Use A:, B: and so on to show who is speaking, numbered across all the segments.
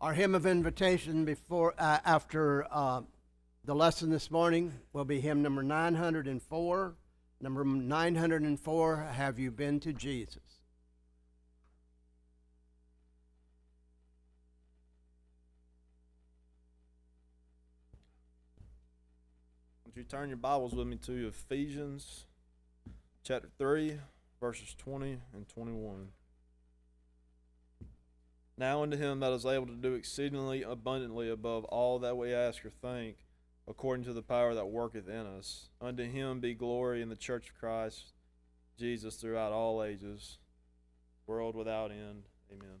A: Our hymn of invitation before uh, after uh, the lesson this morning will be hymn number 904. Number 904, Have You Been to Jesus?
B: Would you turn your Bibles with me to Ephesians chapter 3, verses 20 and 21? Now unto him that is able to do exceedingly abundantly above all that we ask or think, according to the power that worketh in us. Unto him be glory in the church of Christ Jesus throughout all ages, world without end. Amen.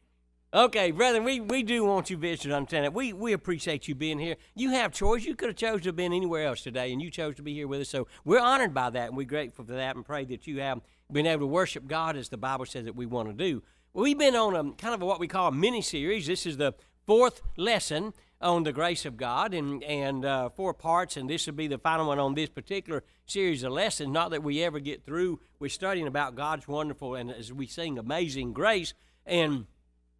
C: brethren, we, we do want you visitors to understand that. We, we appreciate you being here. You have choice. You could have chose to have been anywhere else today, and you chose to be here with us. So we're honored by that, and we're grateful for that and pray that you have been able to worship God as the Bible says that we want to do. We've been on a kind of a, what we call a mini series. This is the fourth lesson on the grace of God and, and uh, four parts, and this will be the final one on this particular series of lessons. Not that we ever get through with studying about God's wonderful and as we sing Amazing Grace, and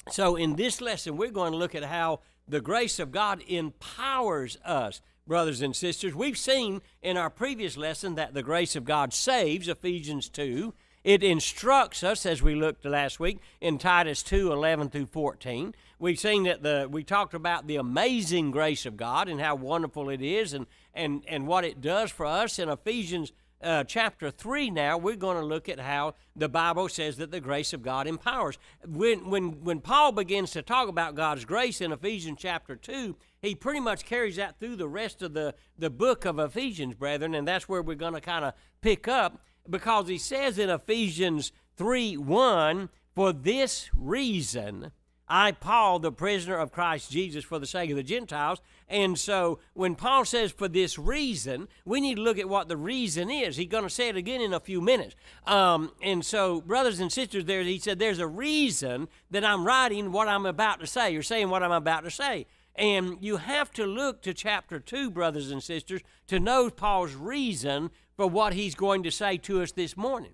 C: so, in this lesson, we're going to look at how the grace of God empowers us, brothers and sisters. We've seen in our previous lesson that the grace of God saves, Ephesians 2. It instructs us, as we looked last week in Titus 2 11 through 14. We've seen that the we talked about the amazing grace of God and how wonderful it is and, and, and what it does for us in Ephesians uh, chapter 3 now, we're going to look at how the Bible says that the grace of God empowers. When, when, when Paul begins to talk about God's grace in Ephesians chapter 2, he pretty much carries that through the rest of the, the book of Ephesians, brethren, and that's where we're going to kind of pick up because he says in Ephesians 3 1, for this reason, I, Paul, the prisoner of Christ Jesus for the sake of the Gentiles. And so when Paul says for this reason, we need to look at what the reason is. He's going to say it again in a few minutes. Um, and so, brothers and sisters, there, he said, there's a reason that I'm writing what I'm about to say, or saying what I'm about to say. And you have to look to chapter 2, brothers and sisters, to know Paul's reason for what he's going to say to us this morning.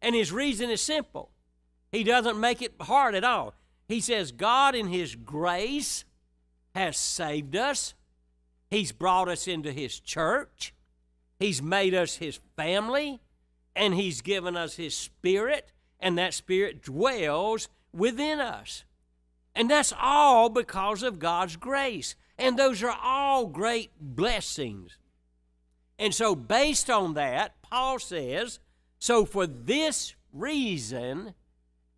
C: And his reason is simple. He doesn't make it hard at all. He says, God, in His grace, has saved us. He's brought us into His church. He's made us His family. And He's given us His Spirit. And that Spirit dwells within us. And that's all because of God's grace. And those are all great blessings. And so, based on that, Paul says, so for this reason,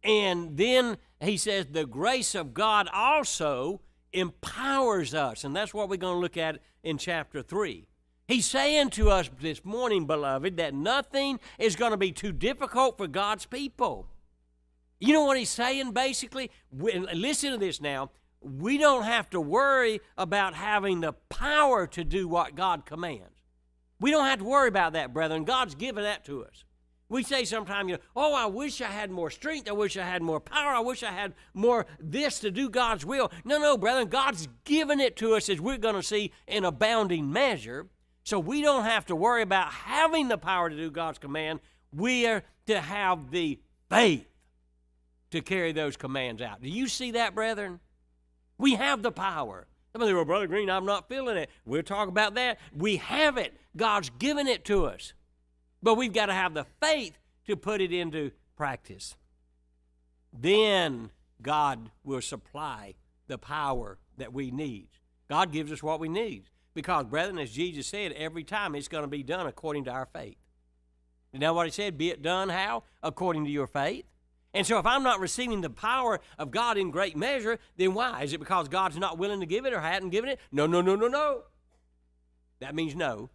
C: and then he says the grace of God also empowers us. And that's what we're going to look at in chapter 3. He's saying to us this morning, beloved, that nothing is going to be too difficult for God's people. You know what he's saying basically? Listen to this now. We don't have to worry about having the power to do what God commands. We don't have to worry about that, brethren. God's given that to us. We say sometimes, you know, oh, I wish I had more strength. I wish I had more power. I wish I had more this to do God's will. No, no, brethren, God's given it to us as we're going to see in abounding measure. So we don't have to worry about having the power to do God's command. We are to have the faith to carry those commands out. Do you see that, brethren? We have the power. Somebody, well, Brother Green, I'm not feeling it. We'll talk about that. We have it. God's given it to us. But we've got to have the faith to put it into practice. Then God will supply the power that we need. God gives us what we need. Because, brethren, as Jesus said, every time it's going to be done according to our faith. You know what he said? Be it done how? According to your faith. And so if I'm not receiving the power of God in great measure, then why? Is it because God's not willing to give it or hadn't given it? No, no, no, no, no. That means no.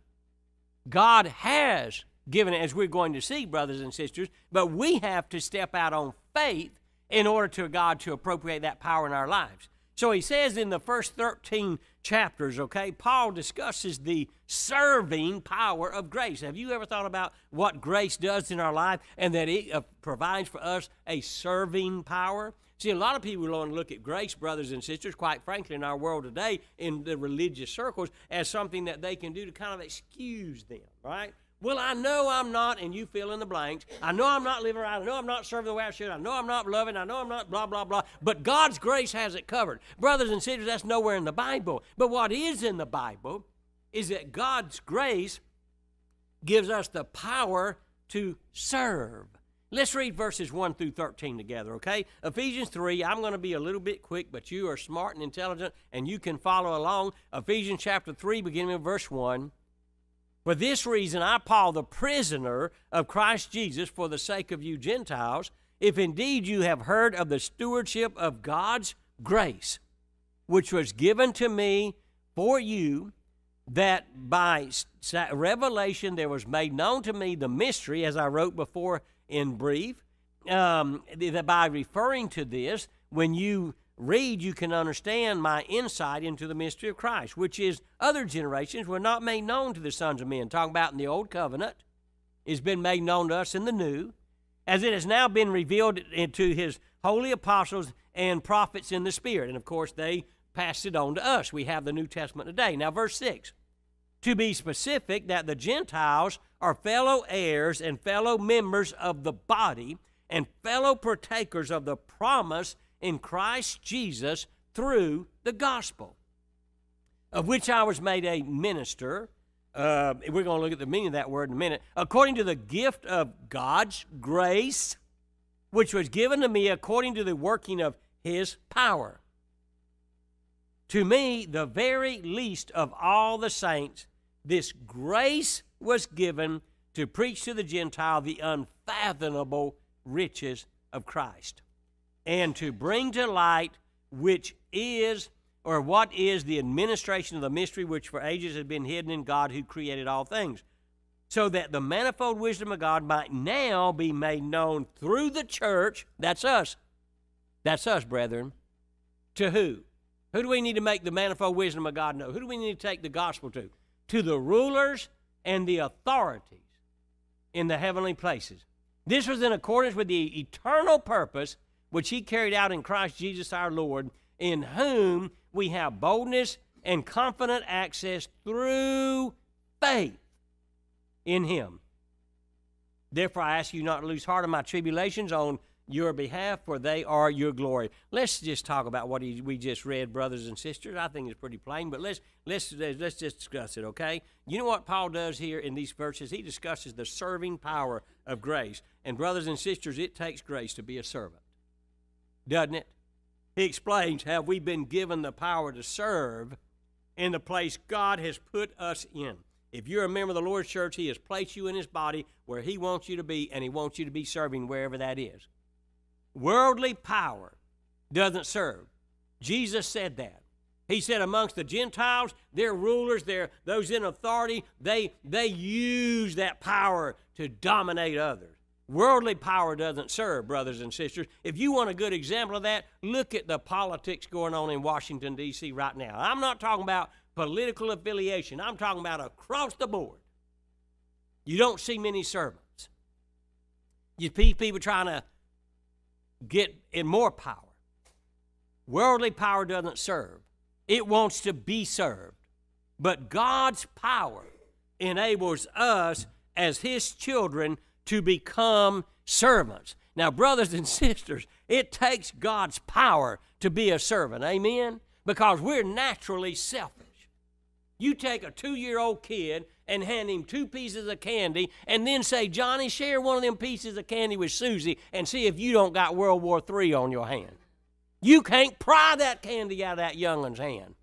C: God has given as we're going to see, brothers and sisters, but we have to step out on faith in order to God to appropriate that power in our lives. So he says in the first 13 chapters, okay, Paul discusses the serving power of grace. Have you ever thought about what grace does in our life and that it uh, provides for us a serving power? See, a lot of people want to look at grace, brothers and sisters, quite frankly, in our world today, in the religious circles, as something that they can do to kind of excuse them, right? Well, I know I'm not, and you fill in the blanks. I know I'm not living right. I know I'm not serving the way I should. I know I'm not loving. I know I'm not blah, blah, blah. But God's grace has it covered. Brothers and sisters, that's nowhere in the Bible. But what is in the Bible is that God's grace gives us the power to serve. Let's read verses 1 through 13 together, okay? Ephesians 3, I'm going to be a little bit quick, but you are smart and intelligent, and you can follow along. Ephesians chapter 3, beginning with verse 1. For this reason, I, Paul, the prisoner of Christ Jesus, for the sake of you Gentiles, if indeed you have heard of the stewardship of God's grace, which was given to me for you, that by revelation there was made known to me the mystery, as I wrote before in brief, um, that by referring to this, when you read, you can understand my insight into the mystery of Christ, which is other generations were not made known to the sons of men. Talking about in the old covenant, it's been made known to us in the new, as it has now been revealed to his holy apostles and prophets in the Spirit. And of course, they passed it on to us. We have the New Testament today. Now, verse 6 to be specific, that the Gentiles are fellow heirs and fellow members of the body and fellow partakers of the promise in Christ Jesus through the gospel, of which I was made a minister. Uh, we're going to look at the meaning of that word in a minute. According to the gift of God's grace, which was given to me according to the working of his power. To me, the very least of all the saints, this grace was given to preach to the Gentile the unfathomable riches of Christ and to bring to light which is or what is the administration of the mystery which for ages has been hidden in God who created all things, so that the manifold wisdom of God might now be made known through the church. That's us. That's us, brethren. To who? Who do we need to make the manifold wisdom of God know? Who do we need to take the gospel to? To the rulers and the authorities in the heavenly places. This was in accordance with the eternal purpose which he carried out in Christ Jesus our Lord, in whom we have boldness and confident access through faith in him. Therefore, I ask you not to lose heart of my tribulations on your behalf, for they are your glory. Let's just talk about what he, we just read, brothers and sisters. I think it's pretty plain, but let's let's let's just discuss it, okay? You know what Paul does here in these verses? He discusses the serving power of grace. And brothers and sisters, it takes grace to be a servant doesn't it? He explains Have we've been given the power to serve in the place God has put us in. If you're a member of the Lord's church, He has placed you in His body where He wants you to be, and He wants you to be serving wherever that is. Worldly power doesn't serve. Jesus said that. He said amongst the Gentiles, their rulers, their those in authority, they they use that power to dominate others. Worldly power doesn't serve, brothers and sisters. If you want a good example of that, look at the politics going on in Washington, D.C. right now. I'm not talking about political affiliation, I'm talking about across the board. You don't see many servants. You see people trying to get in more power. Worldly power doesn't serve, it wants to be served. But God's power enables us as His children to become servants. Now, brothers and sisters, it takes God's power to be a servant. Amen? Because we're naturally selfish. You take a two year old kid and hand him two pieces of candy and then say, Johnny, share one of them pieces of candy with Susie and see if you don't got World War III on your hand. You can't pry that candy out of that youngin's hand.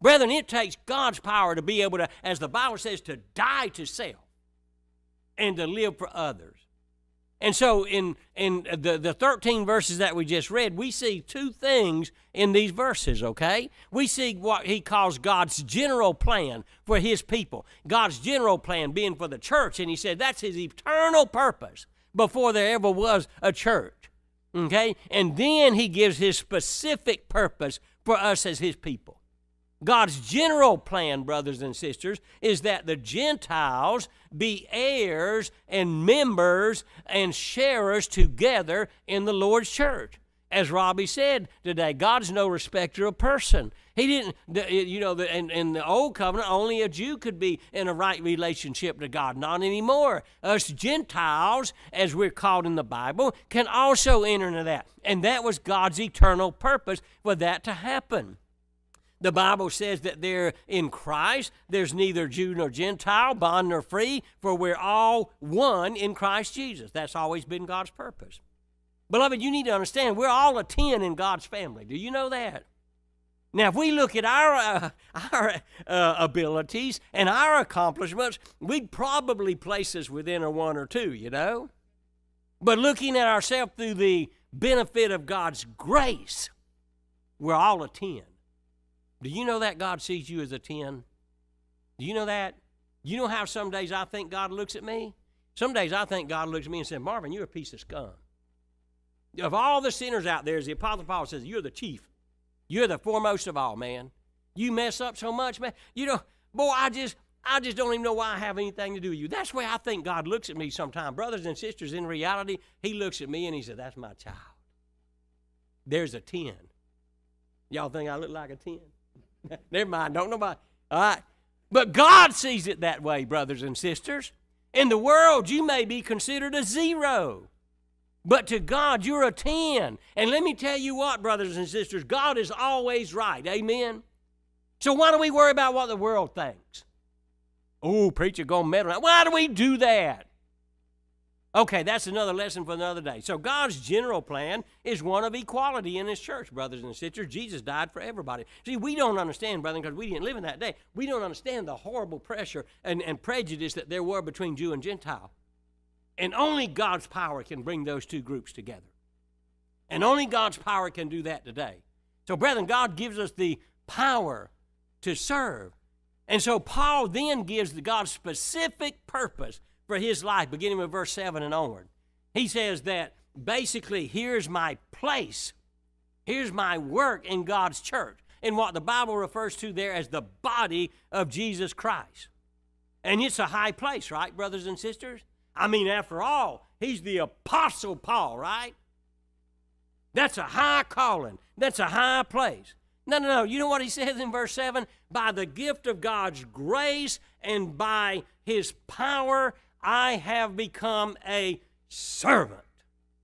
C: Brethren, it takes God's power to be able to, as the Bible says, to die to self and to live for others. And so in in the, the 13 verses that we just read, we see two things in these verses, okay? We see what he calls God's general plan for his people. God's general plan being for the church, and he said that's his eternal purpose before there ever was a church. Okay? And then he gives his specific purpose for us as his people. God's general plan, brothers and sisters, is that the Gentiles be heirs and members and sharers together in the Lord's church. As Robbie said today, God's no respecter of person. He didn't, you know, in, in the old covenant, only a Jew could be in a right relationship to God. Not anymore. Us Gentiles, as we're called in the Bible, can also enter into that. And that was God's eternal purpose for that to happen. The Bible says that there in Christ, there's neither Jew nor Gentile, bond nor free, for we're all one in Christ Jesus. That's always been God's purpose. Beloved, you need to understand we're all a 10 in God's family. Do you know that? Now, if we look at our, uh, our uh, abilities and our accomplishments, we'd probably place us within a one or two, you know? But looking at ourselves through the benefit of God's grace, we're all a 10. Do you know that God sees you as a 10? Do you know that? You know how some days I think God looks at me? Some days I think God looks at me and says, Marvin, you're a piece of scum. Of all the sinners out there, as the Apostle Paul says, you're the chief. You're the foremost of all, man. You mess up so much, man. You know, boy, I just I just don't even know why I have anything to do with you. That's way I think God looks at me sometimes. Brothers and sisters, in reality, He looks at me and He said, That's my child. There's a 10. Y'all think I look like a 10? Never mind, don't nobody. All right. But God sees it that way, brothers and sisters. In the world, you may be considered a zero. But to God, you're a 10. And let me tell you what, brothers and sisters, God is always right. Amen? So why do we worry about what the world thinks? Oh, preacher, go meddle. Why do we do that? Okay, that's another lesson for another day. So, God's general plan is one of equality in His church, brothers and sisters. Jesus died for everybody. See, we don't understand, brethren, because we didn't live in that day. We don't understand the horrible pressure and, and prejudice that there were between Jew and Gentile. And only God's power can bring those two groups together. And only God's power can do that today. So, brethren, God gives us the power to serve. And so, Paul then gives the God's specific purpose for his life, beginning with verse 7 and onward. He says that basically, here's my place, here's my work in God's church, in what the Bible refers to there as the body of Jesus Christ. And it's a high place, right, brothers and sisters? I mean, after all, he's the Apostle Paul, right? That's a high calling. That's a high place. No, no, no. You know what he says in verse 7? By the gift of God's grace and by his power, I have become a servant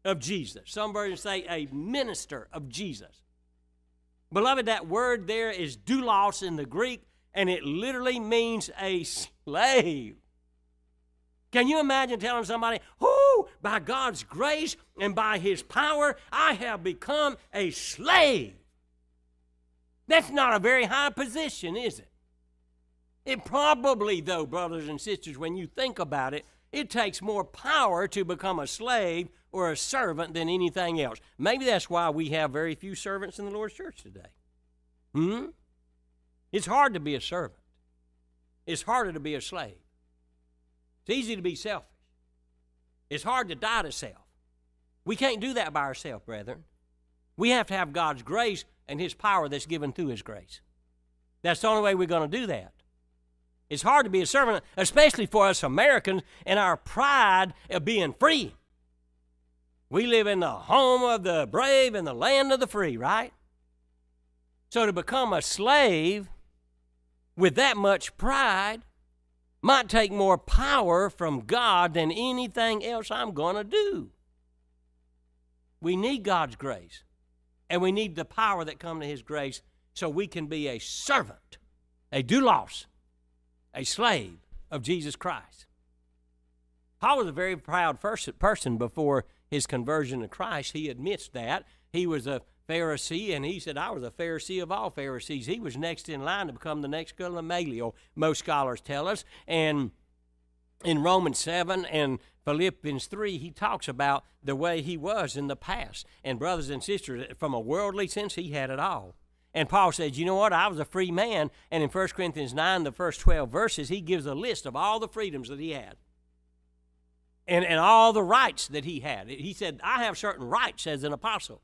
C: of Jesus. Some versions say a minister of Jesus. Beloved, that word there is doulos in the Greek, and it literally means a slave. Can you imagine telling somebody, "Oh, by God's grace and by His power, I have become a slave"? That's not a very high position, is it? It probably, though, brothers and sisters, when you think about it, it takes more power to become a slave or a servant than anything else. Maybe that's why we have very few servants in the Lord's church today. Hmm? It's hard to be a servant. It's harder to be a slave. It's easy to be selfish. It's hard to die to self. We can't do that by ourselves, brethren. We have to have God's grace and His power that's given through His grace. That's the only way we're going to do that. It's hard to be a servant, especially for us Americans and our pride of being free. We live in the home of the brave and the land of the free, right? So to become a slave with that much pride might take more power from God than anything else I'm going to do. We need God's grace, and we need the power that comes to His grace so we can be a servant, a doulos, a slave of Jesus Christ. Paul was a very proud person before his conversion to Christ. He admits that. He was a Pharisee, and he said, I was a Pharisee of all Pharisees. He was next in line to become the next Gamaliel, most scholars tell us. And in Romans 7 and Philippians 3, he talks about the way he was in the past. And, brothers and sisters, from a worldly sense, he had it all. And Paul says, You know what? I was a free man. And in 1 Corinthians 9, the first 12 verses, he gives a list of all the freedoms that he had and, and all the rights that he had. He said, I have certain rights as an apostle.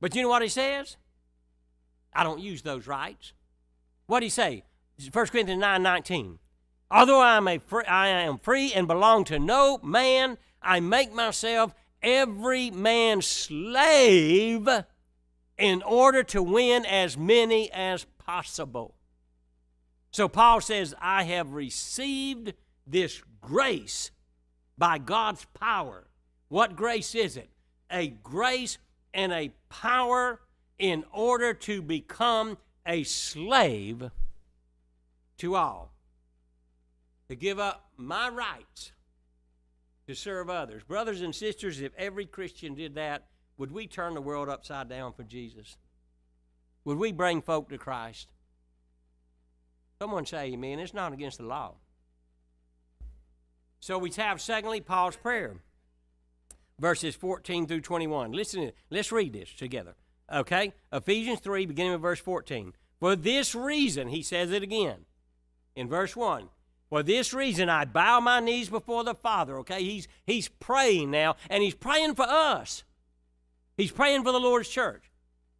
C: But you know what he says? I don't use those rights. What did he say? 1 Corinthians 9 19. Although I am, a free, I am free and belong to no man, I make myself every man's slave in order to win as many as possible. So Paul says, I have received this grace by God's power. What grace is it? A grace and a power in order to become a slave to all. To give up my rights to serve others. Brothers and sisters, if every Christian did that, would we turn the world upside down for Jesus? Would we bring folk to Christ? Someone say amen. It's not against the law. So we have, secondly, Paul's prayer, verses 14 through 21. Listen, let's read this together. Okay? Ephesians 3, beginning with verse 14. For this reason, he says it again in verse 1. For this reason, I bow my knees before the Father. Okay? He's, he's praying now, and he's praying for us. He's praying for the Lord's church.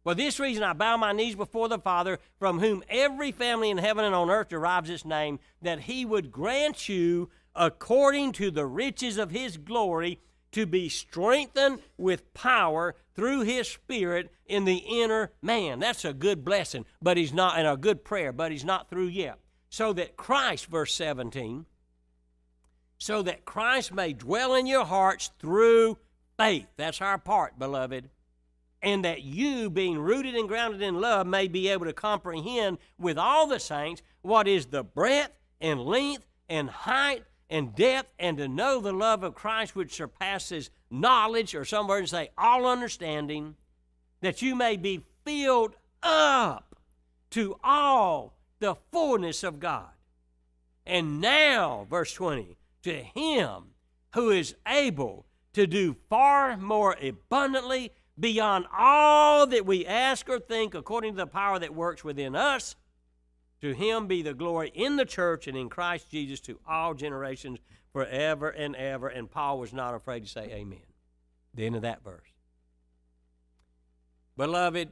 C: For this reason, I bow my knees before the Father, from whom every family in heaven and on earth derives its name, that he would grant you according to the riches of his glory, to be strengthened with power through his spirit in the inner man. That's a good blessing, but he's not, and a good prayer, but he's not through yet. So that Christ, verse 17, so that Christ may dwell in your hearts through faith. That's our part, beloved. And that you, being rooted and grounded in love, may be able to comprehend with all the saints what is the breadth and length and height and depth and to know the love of Christ which surpasses knowledge, or some versions say all understanding, that you may be filled up to all the fullness of God. And now, verse 20, to him who is able to do far more abundantly beyond all that we ask or think according to the power that works within us to him be the glory in the church and in Christ Jesus to all generations forever and ever. And Paul was not afraid to say amen. The end of that verse. Beloved,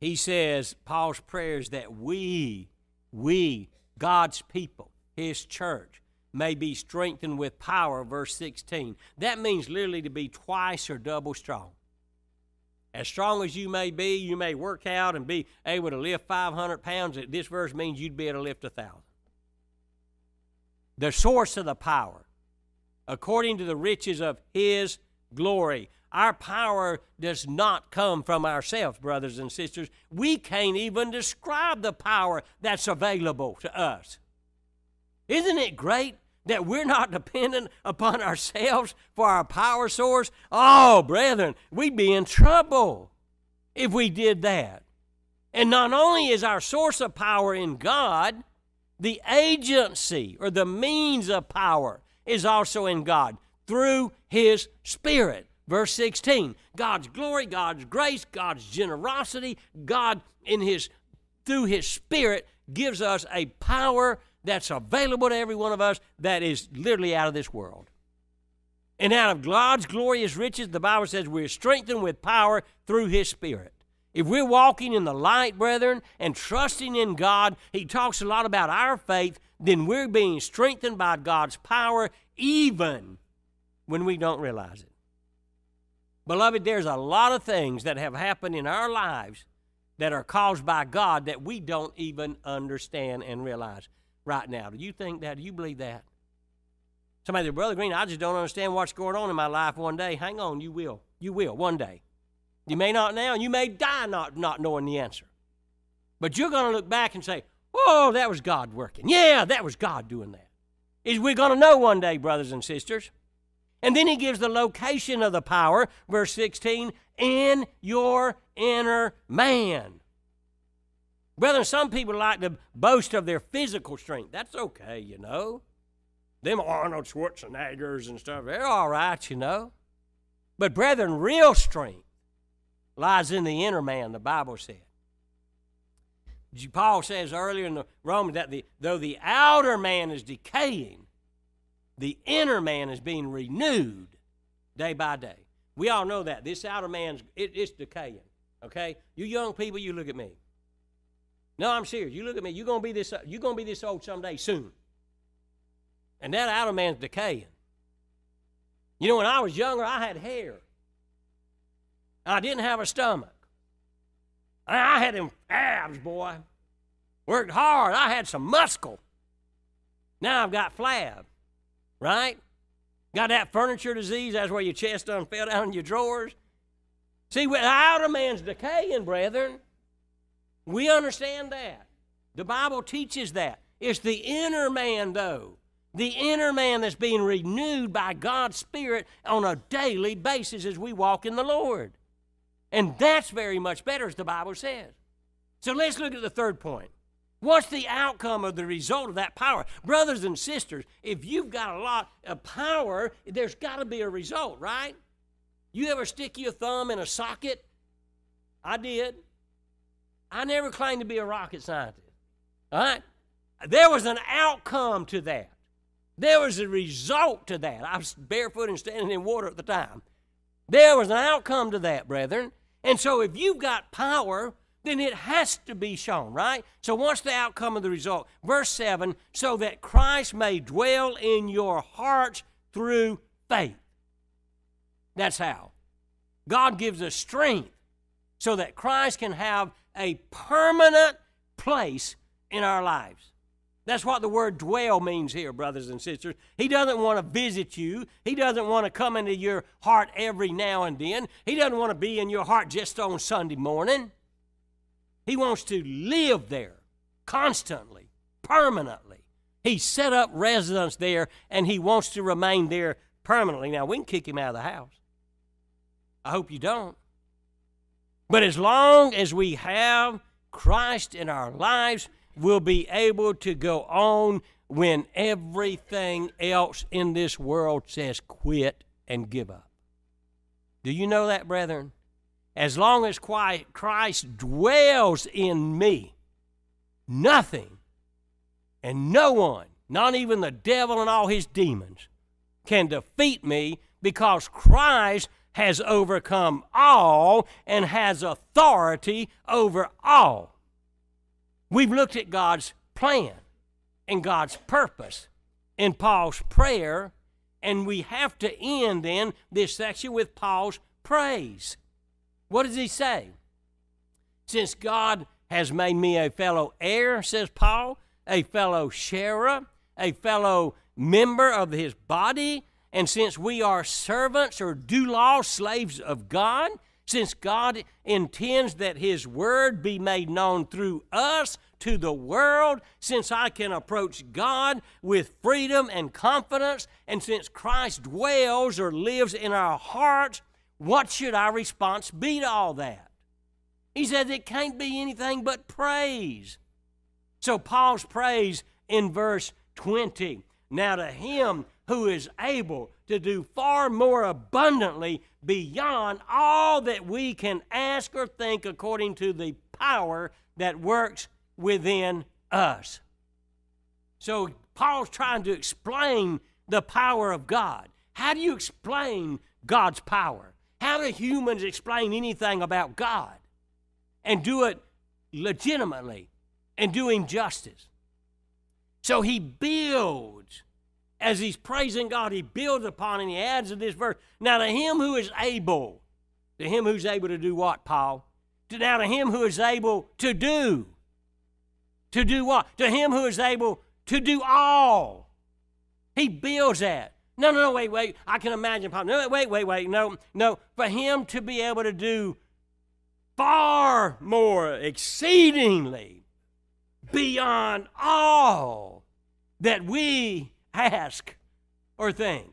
C: he says, Paul's prayers that we, we, God's people, his church, may be strengthened with power, verse 16. That means literally to be twice or double strong. As strong as you may be, you may work out and be able to lift 500 pounds. This verse means you'd be able to lift a thousand. The source of the power, according to the riches of His glory. Our power does not come from ourselves, brothers and sisters. We can't even describe the power that's available to us. Isn't it great that we're not dependent upon ourselves for our power source, oh, brethren, we'd be in trouble if we did that. And not only is our source of power in God, the agency or the means of power is also in God through His Spirit. Verse 16 God's glory, God's grace, God's generosity, God in His through His Spirit gives us a power that's available to every one of us that is literally out of this world. And out of God's glorious riches, the Bible says we're strengthened with power through His Spirit. If we're walking in the light, brethren, and trusting in God, He talks a lot about our faith, then we're being strengthened by God's power even when we don't realize it. Beloved, there's a lot of things that have happened in our lives that are caused by God that we don't even understand and realize right now. Do you think that? Do you believe that? Somebody said, Brother Green, I just don't understand what's going on in my life one day. Hang on, you will. You will one day. You may not now, and you may die not, not knowing the answer. But you're going to look back and say, Oh, that was God working. Yeah, that was God doing that. Is we're going to know one day, brothers and sisters. And then he gives the location of the power, verse 16, in your inner man. Brethren, some people like to boast of their physical strength. That's okay, you know. Them Arnold Schwarzeneggers and stuff, they're all right, you know. But, brethren, real strength lies in the inner man, the Bible said. Paul says earlier in the Romans that the, though the outer man is decaying, the inner man is being renewed day by day. We all know that. This outer man's it, it's decaying. Okay? You young people, you look at me. No, I'm serious. You look at me. You're gonna be this uh, you're gonna be this old someday soon. And that outer man's decaying. You know, when I was younger, I had hair. I didn't have a stomach. I had them abs, boy. Worked hard. I had some muscle. Now I've got flab, right? Got that furniture disease. That's where your chest done fell down in your drawers. See, the outer man's decaying, brethren. We understand that. The Bible teaches that. It's the inner man, though. The inner man that's being renewed by God's Spirit on a daily basis as we walk in the Lord. And that's very much better, as the Bible says. So let's look at the third point. What's the outcome of the result of that power? Brothers and sisters, if you've got a lot of power, there's got to be a result, right? You ever stick your thumb in a socket? I did. I never claimed to be a rocket scientist. All right? There was an outcome to that. There was a result to that. I was barefoot and standing in water at the time. There was an outcome to that, brethren. And so if you've got power, then it has to be shown, right? So what's the outcome of the result? Verse 7 so that Christ may dwell in your hearts through faith. That's how. God gives us strength so that Christ can have a permanent place in our lives. That's what the word dwell means here, brothers and sisters. He doesn't want to visit you. He doesn't want to come into your heart every now and then. He doesn't want to be in your heart just on Sunday morning. He wants to live there constantly, permanently. He set up residence there and he wants to remain there permanently. Now, we can kick him out of the house. I hope you don't. But as long as we have Christ in our lives, we'll be able to go on when everything else in this world says quit and give up. Do you know that, brethren? As long as Christ dwells in me, nothing and no one, not even the devil and all his demons, can defeat me because Christ has overcome all and has authority over all. We've looked at God's plan and God's purpose in Paul's prayer, and we have to end then this section with Paul's praise. What does he say? Since God has made me a fellow heir, says Paul, a fellow sharer, a fellow member of his body, and since we are servants or doulos, slaves of God, since God intends that His Word be made known through us to the world, since I can approach God with freedom and confidence, and since Christ dwells or lives in our hearts, what should our response be to all that? He said it can't be anything but praise. So Paul's praise in verse 20. Now to him who is able to do far more abundantly beyond all that we can ask or think according to the power that works within us. So, Paul's trying to explain the power of God. How do you explain God's power? How do humans explain anything about God and do it legitimately and doing justice? So he builds as he's praising God, he builds upon and he adds to this verse. Now, to him who is able, to him who's able to do what, Paul? To, now, to him who is able to do. To do what? To him who is able to do all. He builds that. No, no, no, wait, wait. I can imagine Paul. No, wait, wait, wait. No, no. For him to be able to do far more exceedingly beyond all that we ask, or think.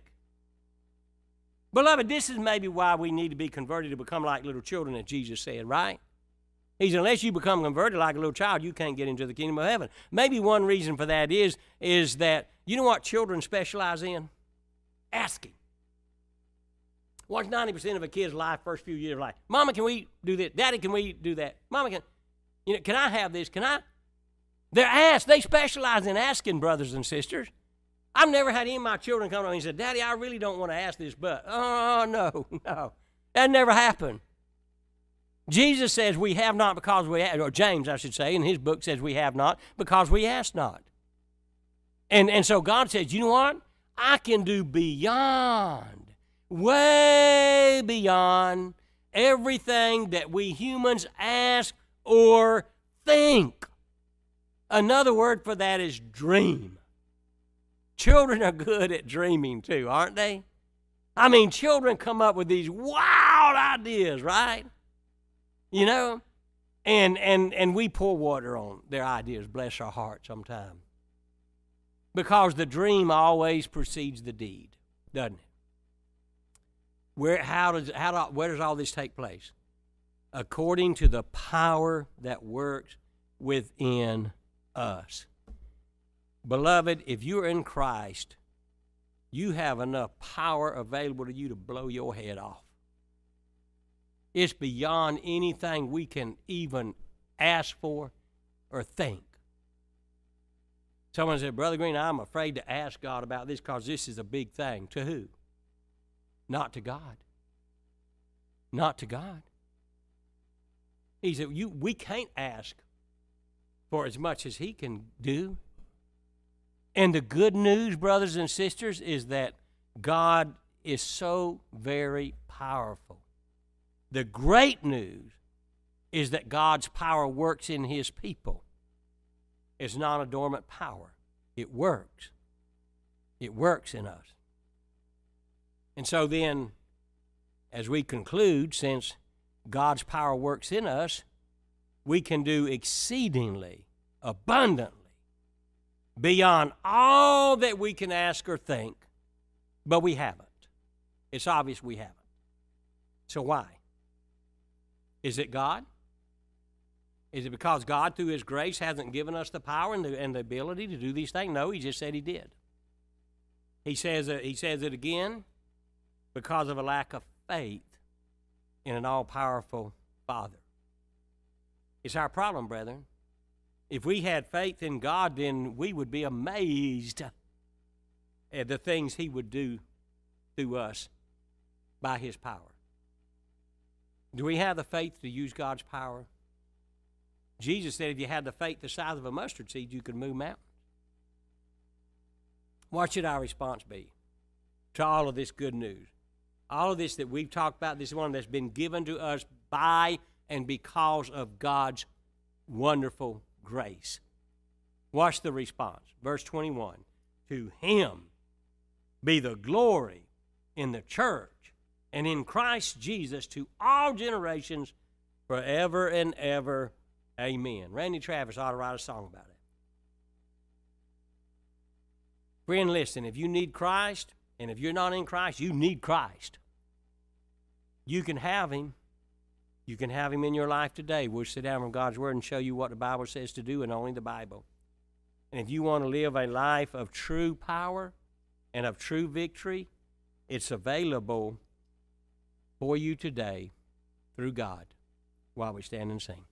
C: Beloved, this is maybe why we need to be converted to become like little children, as Jesus said, right? He said, unless you become converted like a little child, you can't get into the kingdom of heaven. Maybe one reason for that is, is that you know what children specialize in? Asking. What's 90% of a kid's life, first few years of life? Mama, can we do this? Daddy, can we do that? Mama, can, you know, can I have this? Can I? They're asked. They specialize in asking, brothers and sisters. I've never had any of my children come to me and say, Daddy, I really don't want to ask this, but, oh, no, no. That never happened. Jesus says we have not because we, or James, I should say, in his book says we have not because we ask not. And, and so God says, you know what? I can do beyond, way beyond everything that we humans ask or think. Another word for that is dream. Children are good at dreaming too, aren't they? I mean, children come up with these wild ideas, right? You know? And and and we pour water on their ideas, bless our heart sometimes. Because the dream always precedes the deed, doesn't it? Where how does how do, where does all this take place? According to the power that works within us. Beloved, if you're in Christ, you have enough power available to you to blow your head off. It's beyond anything we can even ask for or think. Someone said, Brother Green, I'm afraid to ask God about this because this is a big thing. To who? Not to God. Not to God. He said, you, We can't ask for as much as He can do. And the good news, brothers and sisters, is that God is so very powerful. The great news is that God's power works in His people. It's not a dormant power, it works. It works in us. And so then, as we conclude, since God's power works in us, we can do exceedingly, abundantly, beyond all that we can ask or think, but we haven't. It's obvious we haven't. So why? Is it God? Is it because God, through His grace, hasn't given us the power and the, and the ability to do these things? No, He just said He did. He says, he says it again because of a lack of faith in an all powerful Father. It's our problem, brethren. If we had faith in God, then we would be amazed at the things He would do through us by His power. Do we have the faith to use God's power? Jesus said if you had the faith the size of a mustard seed, you could move mountains. What should our response be to all of this good news? All of this that we've talked about, this one that's been given to us by and because of God's wonderful grace. Watch the response. Verse 21 To him be the glory in the church and in Christ Jesus to all generations forever and ever. Amen. Randy Travis ought to write a song about it. Friend, listen, if you need Christ, and if you're not in Christ, you need Christ. You can have Him. You can have Him in your life today. We'll sit down from God's Word and show you what the Bible says to do, and only the Bible. And if you want to live a life of true power and of true victory, it's available for you today through God while we stand and sing.